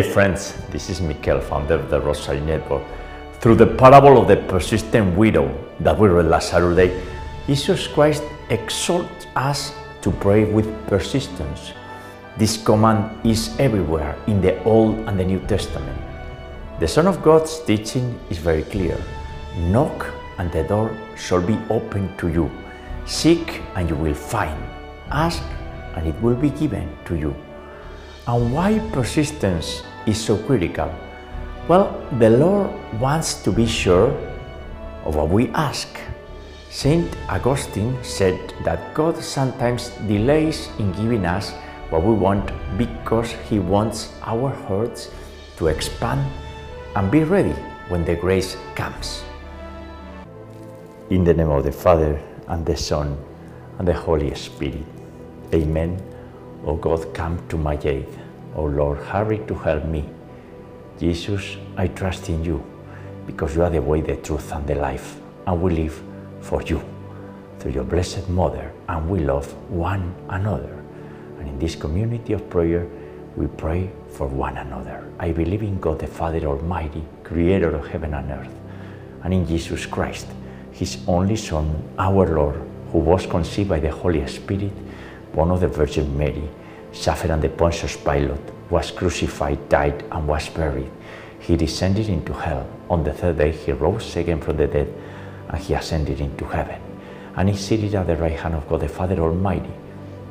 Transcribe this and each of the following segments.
Hey friends, this is Mikel, founder of the Rosary Network. Through the parable of the persistent widow that we read last Saturday, Jesus Christ exhorts us to pray with persistence. This command is everywhere in the Old and the New Testament. The Son of God's teaching is very clear. Knock and the door shall be opened to you. Seek and you will find. Ask and it will be given to you. And why persistence is so critical? Well, the Lord wants to be sure of what we ask. Saint Augustine said that God sometimes delays in giving us what we want because He wants our hearts to expand and be ready when the grace comes. In the name of the Father, and the Son, and the Holy Spirit. Amen. O God, come to my aid. O Lord, hurry to help me. Jesus, I trust in you because you are the way, the truth, and the life, and we live for you through your blessed Mother, and we love one another. And in this community of prayer, we pray for one another. I believe in God the Father Almighty, creator of heaven and earth, and in Jesus Christ, his only Son, our Lord, who was conceived by the Holy Spirit, born of the Virgin Mary, suffered under Pontius Pilate, was crucified, died, and was buried. He descended into hell. On the third day, he rose again from the dead, and he ascended into heaven. And he seated at the right hand of God the Father Almighty.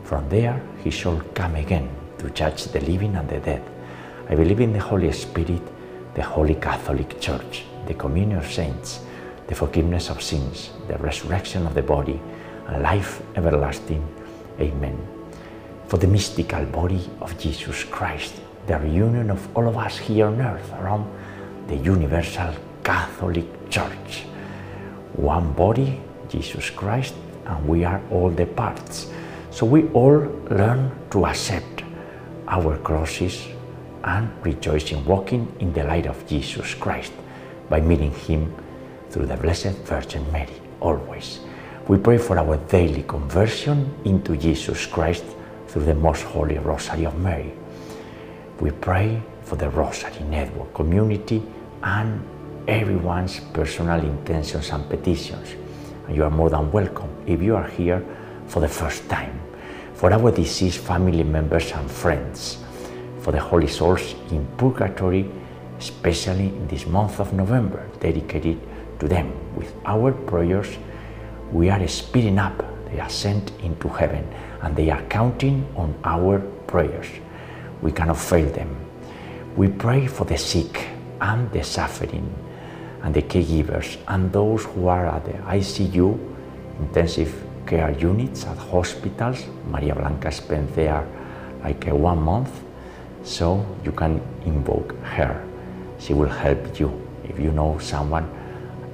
From there, he shall come again to judge the living and the dead. I believe in the Holy Spirit, the Holy Catholic Church, the communion of saints, the forgiveness of sins, the resurrection of the body, and life everlasting. Amen. For the mystical body of Jesus Christ, the reunion of all of us here on earth around the universal Catholic Church. One body, Jesus Christ, and we are all the parts. So we all learn to accept our crosses and rejoice in walking in the light of Jesus Christ by meeting Him through the Blessed Virgin Mary, always. We pray for our daily conversion into Jesus Christ through the Most Holy Rosary of Mary. We pray for the Rosary Network community and everyone's personal intentions and petitions. And you are more than welcome if you are here for the first time. For our deceased family members and friends, for the holy souls in purgatory, especially in this month of November, dedicated to them with our prayers we are speeding up the ascent into heaven and they are counting on our prayers. We cannot fail them. We pray for the sick and the suffering and the caregivers and those who are at the ICU, intensive care units at hospitals. Maria Blanca spent there like one month, so you can invoke her. She will help you if you know someone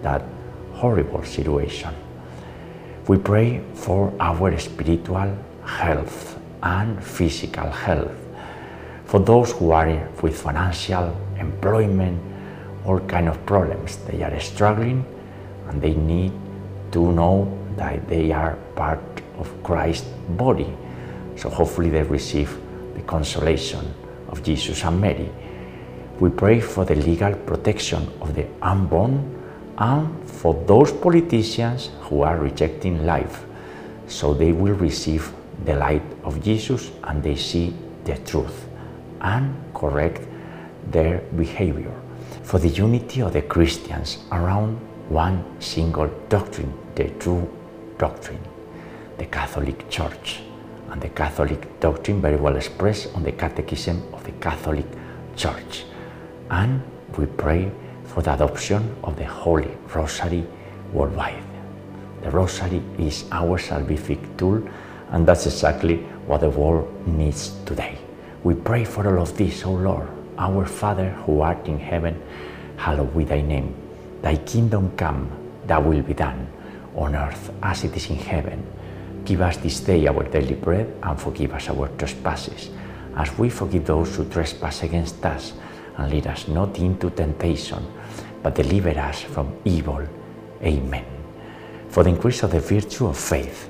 that horrible situation. We pray for our spiritual health and physical health. For those who are with financial, employment, all kind of problems, they are struggling and they need to know that they are part of Christ's body. So hopefully they receive the consolation of Jesus and Mary. We pray for the legal protection of the unborn and for those politicians who are rejecting life, so they will receive the light of Jesus and they see the truth and correct their behavior. For the unity of the Christians around one single doctrine, the true doctrine, the Catholic Church, and the Catholic doctrine very well expressed on the Catechism of the Catholic Church. And we pray for the adoption of the Holy Rosary worldwide. The Rosary is our salvific tool, and that's exactly what the world needs today. We pray for all of this, O Lord, our Father who art in heaven, hallowed be thy name. Thy kingdom come, thy will be done, on earth as it is in heaven. Give us this day our daily bread, and forgive us our trespasses, as we forgive those who trespass against us and lead us not into temptation, but deliver us from evil. Amen. For the increase of the virtue of faith,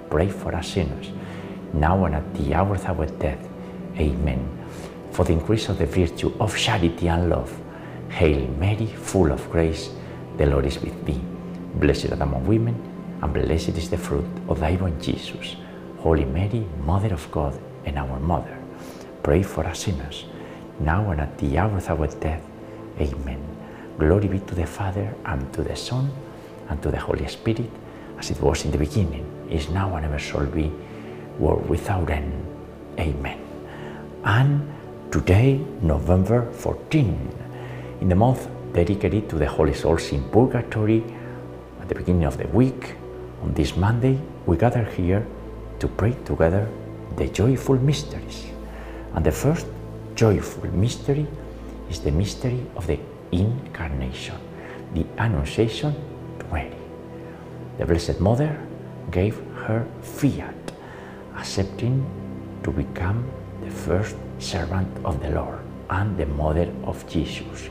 pray for us sinners, now and at the hour of our death. Amen. For the increase of the virtue of charity and love. Hail Mary, full of grace, the Lord is with thee. Blessed art among women, and blessed is the fruit of thy womb, Jesus. Holy Mary, Mother of God, and our Mother, pray for us sinners, now and at the hour of our death. Amen. Glory be to the Father, and to the Son, and to the Holy Spirit, as it was in the beginning, is now, and ever shall be, world without end. Amen. And today, November 14, in the month dedicated to the Holy Souls in Purgatory, at the beginning of the week, on this Monday, we gather here to pray together the joyful mysteries. And the first joyful mystery is the mystery of the Incarnation, the Annunciation to Mary. The Blessed Mother gave her fiat, accepting to become the first servant of the Lord and the mother of Jesus.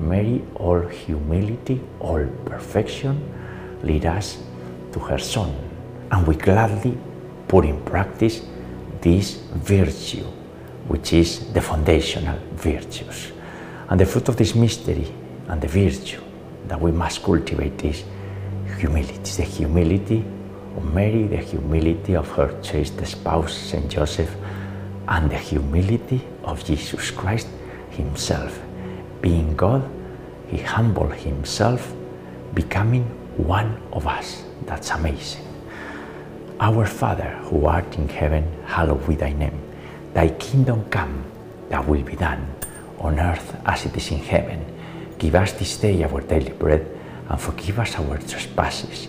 Mary, all humility, all perfection, lead us to her Son, and we gladly put in practice this virtue, which is the foundational virtues. And the fruit of this mystery and the virtue that we must cultivate is humility. The humility Mary, the humility of her chaste spouse, Saint Joseph, and the humility of Jesus Christ Himself. Being God, He humbled Himself, becoming one of us. That's amazing. Our Father, who art in heaven, hallowed be thy name. Thy kingdom come, thy will be done, on earth as it is in heaven. Give us this day our daily bread, and forgive us our trespasses,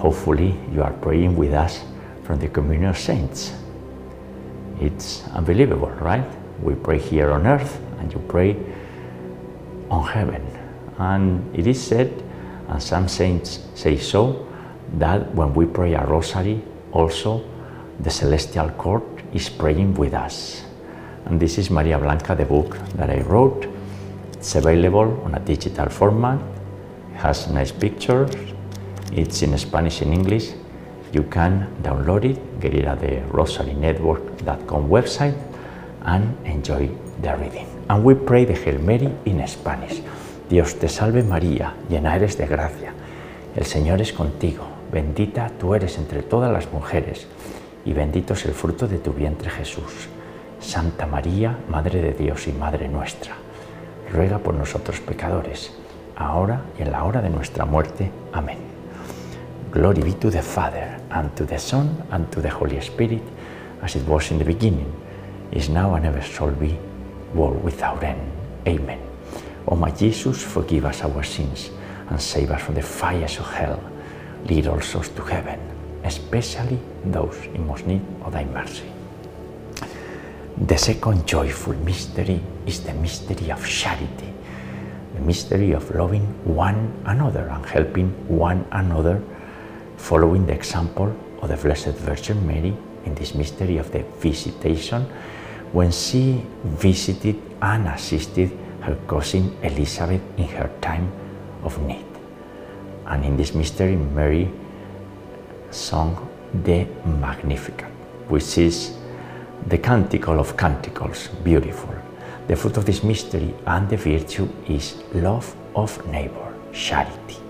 Hopefully, you are praying with us from the communion of saints. It's unbelievable, right? We pray here on earth, and you pray on heaven. And it is said, And some saints say so that when we pray a rosary, also the celestial court is praying with us. And this is Maria Blanca, the book that I wrote. It's available on a digital format, it has nice pictures, it's in Spanish and English. You can download it, get it at the rosarynetwork.com website, and enjoy the reading. And we pray the Hail Mary in Spanish. Dios te salve María, llena eres de gracia. El Señor es contigo, bendita tú eres entre todas las mujeres, y bendito es el fruto de tu vientre Jesús. Santa María, Madre de Dios y Madre nuestra, ruega por nosotros pecadores, ahora y en la hora de nuestra muerte. Amén. Glory be to the Father, and to the Son, and to the Holy Spirit, as it was in the beginning, is now, and ever shall be, world without end. Amen. O my Jesus, forgive us our sins, and save us from the fires of hell. Lead all souls to heaven, especially those in most need of thy mercy. The second joyful mystery is the mystery of charity, the mystery of loving one another and helping one another, following the example of the Blessed Virgin Mary in this mystery of the visitation when she visited and assisted her cousin Elizabeth in her time of need. And in this mystery, Mary sung the Magnificat, which is the canticle of canticles, beautiful. The fruit of this mystery and the virtue is love of neighbor, charity.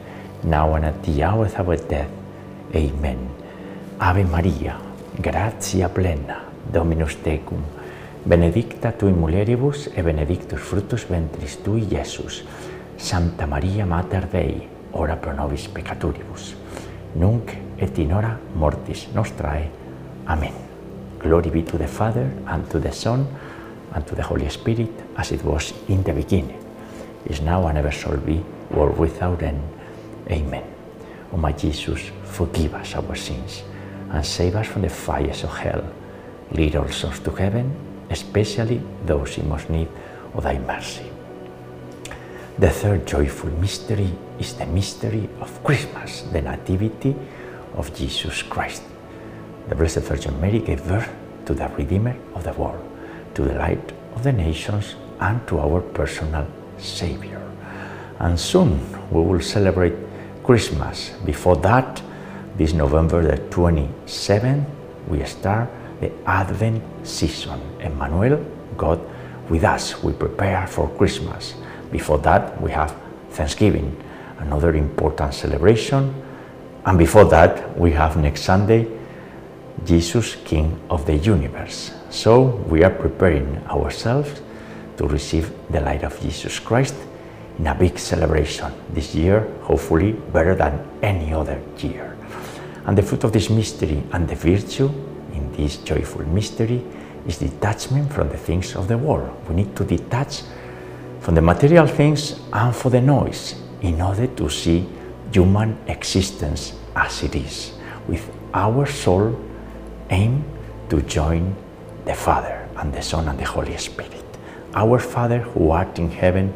now and at the hour of our death. Amen. Ave Maria, gratia plena, Dominus tecum, benedicta tu in mulieribus e benedictus fructus ventris tui, Iesus. Santa Maria Mater Dei, ora pro nobis peccatoribus, nunc et in hora mortis nostrae. Amen. Glory be to the Father, and to the Son, and to the Holy Spirit, as it was in the beginning, is now and ever shall be, world without end. Amen. O my Jesus, forgive us our sins, and save us from the fires of hell. Lead all souls to heaven, especially those in most need of thy mercy. The third joyful mystery is the mystery of Christmas, the Nativity of Jesus Christ. The Blessed Virgin Mary gave birth to the Redeemer of the world, to the light of the nations, and to our personal Savior. And soon we will celebrate Christmas. Before that, this November the 27th, we start the Advent season. Emmanuel, God with us, we prepare for Christmas. Before that, we have Thanksgiving, another important celebration. And before that, we have next Sunday, Jesus, King of the universe. So we are preparing ourselves to receive the light of Jesus Christ in a big celebration this year, hopefully better than any other year. And the fruit of this mystery and the virtue in this joyful mystery is detachment from the things of the world. We need to detach from the material things and for the noise in order to see human existence as it is, with our soul aim to join the Father and the Son and the Holy Spirit. Our Father who art in heaven,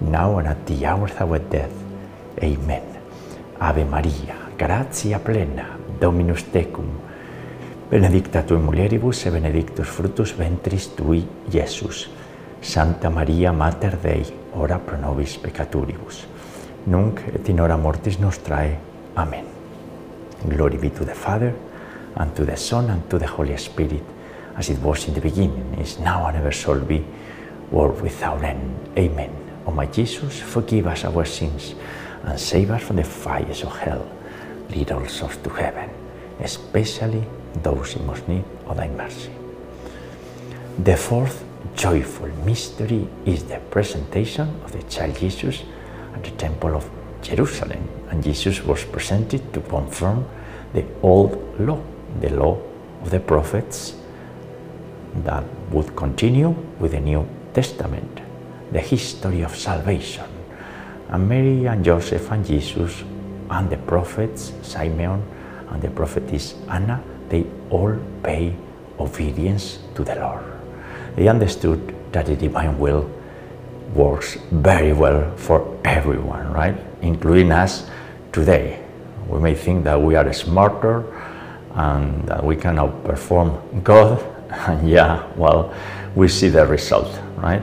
now and at the hour of our death. Amen. Ave Maria, gratia plena, Dominus tecum, benedicta tu in mulieribus e benedictus fructus ventris tui, Iesus. Santa Maria, Mater Dei, ora pro nobis peccaturibus, nunc et in hora mortis nostrae. Amen. Glory be to the Father, and to the Son, and to the Holy Spirit, as it was in the beginning, is now, and ever shall be, world without end. Amen. O my Jesus, forgive us our sins, and save us from the fires of hell. Lead all souls to heaven, especially those in most need of thy mercy. The fourth joyful mystery is the presentation of the child Jesus at the Temple of Jerusalem. And Jesus was presented to confirm the old law, the law of the prophets that would continue with the New Testament, the history of salvation. And Mary and Joseph and Jesus and the prophets, Simeon and the prophetess Anna, they all pay obedience to the Lord. They understood that the divine will works very well for everyone, right? Including us today. We may think that we are smarter and that we can outperform God. And yeah, well, we see the result, right?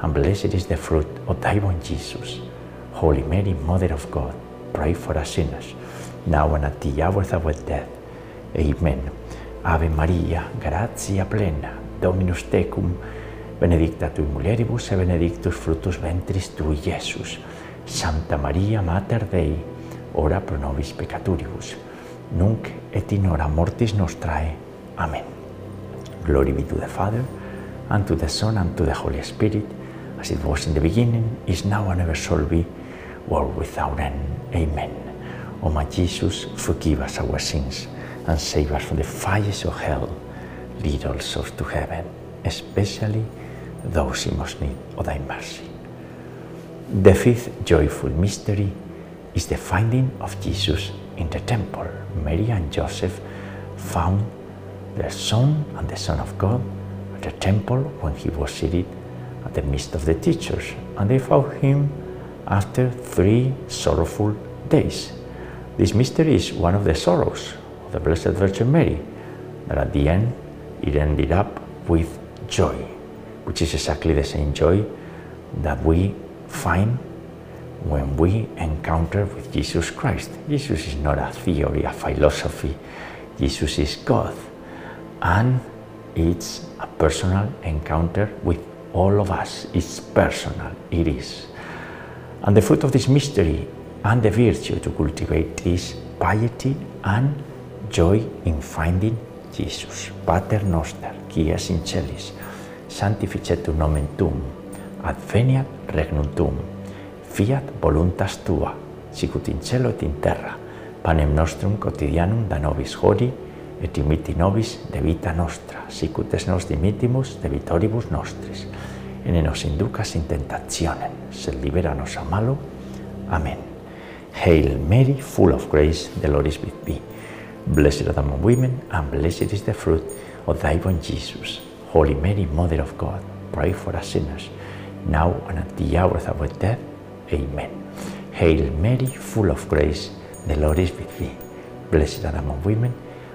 and blessed is the fruit of thy womb, Jesus. Holy Mary, Mother of God, pray for us sinners, now and at the hour of our death. Amen. Ave Maria, gratia plena, Dominus tecum, benedicta tui mulieribus e benedictus fructus ventris tui, Iesus. Santa Maria, Mater Dei, ora pro nobis peccatoribus, nunc et in hora mortis nostrae. Amen. Glory be to the Father, and to the Son, and to the Holy Spirit, as it was in the beginning, is now, and ever shall be, world without end. Amen. O my Jesus, forgive us our sins, and save us from the fires of hell. Lead all souls to heaven, especially those in most need of thy mercy. The fifth joyful mystery is the finding of Jesus in the temple. Mary and Joseph found their son and the Son of God at the temple when he was seated at the midst of the teachers, and they found him after three sorrowful days. This mystery is one of the sorrows of the Blessed Virgin Mary, that at the end it ended up with joy, which is exactly the same joy that we find when we encounter with Jesus Christ. Jesus is not a theory, a philosophy. Jesus is God. And it's a personal encounter with all of us its personal, it is. And the fruit of this mystery and the virtue to cultivate is piety and joy in finding Jesus. Pater noster, qui es in celis, sanctificetur nomen tuum, adveniat regnum tuum, fiat voluntas tua, sicut in cielo et in terra, panem nostrum quotidianum da nobis hodie et imiti nobis de vita nostra, sicut es nos dimittimus de vitoribus nostris, et ne nos inducas in tentationem, sed libera nos a malo. Amen. Hail Mary, full of grace, the Lord is with thee. Blessed art among women, and blessed is the fruit of thy womb, Jesus. Holy Mary, Mother of God, pray for us sinners, now and at the hour of our death. Amen. Hail Mary, full of grace, the Lord is with thee. Blessed art among women,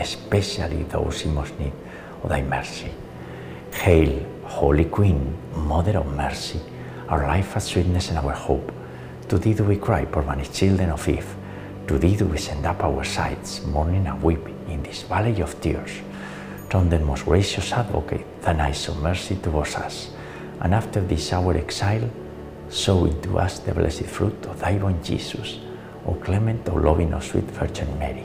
especially those in most need of thy mercy. Hail, Holy Queen, Mother of Mercy, our life and sweetness and our hope. To thee do we cry, poor banished children of Eve. To thee do we send up our sighs, mourning and weeping in this valley of tears. Turn then, most gracious advocate, thine eyes of mercy towards us, and after this our exile, sow into us the blessed fruit of thy womb, Jesus. O clement, O loving, O sweet Virgin Mary,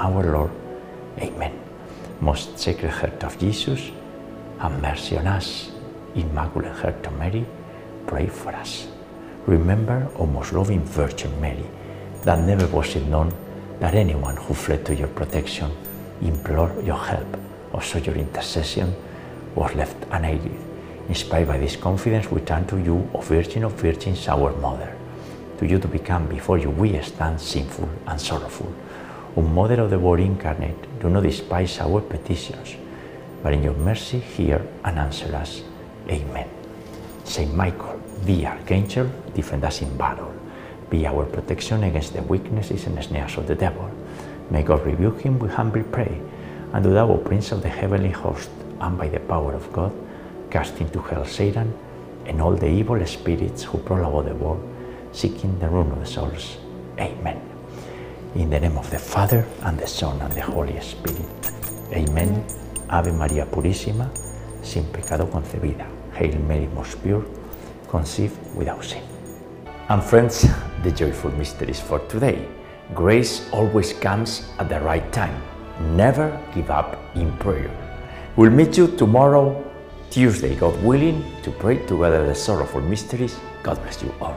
our Lord. Amen. Most Sacred Heart of Jesus, have mercy on us. Immaculate Heart of Mary, pray for us. Remember, O most loving Virgin Mary, that never was it known that anyone who fled to your protection, implored your help, or sought your intercession, was left unaided. Inspired by this confidence, we turn to you, O Virgin of Virgins, our Mother. To you to become before you we stand sinful and sorrowful. O Mother of the Word incarnate, do not despise our petitions, but in your mercy hear and answer us. Amen. Saint Michael, the Archangel, defend us in battle. Be our protection against the weaknesses and snares of the devil. May God rebuke him, we humbly pray. And do thou, O Prince of the heavenly host, and by the power of God, cast into hell Satan and all the evil spirits who prowl about the world, seeking the ruin of the souls. Amen. In the name of the Father, and the Son, and the Holy Spirit. Amen. Ave María Purísima, sin pecado concebida. Hail Mary, most pure, conceived without sin. And friends, the joyful mysteries for today. Grace always comes at the right time. Never give up in prayer. We'll meet you tomorrow, Tuesday, God willing, to pray together the sorrowful mysteries. God bless you all.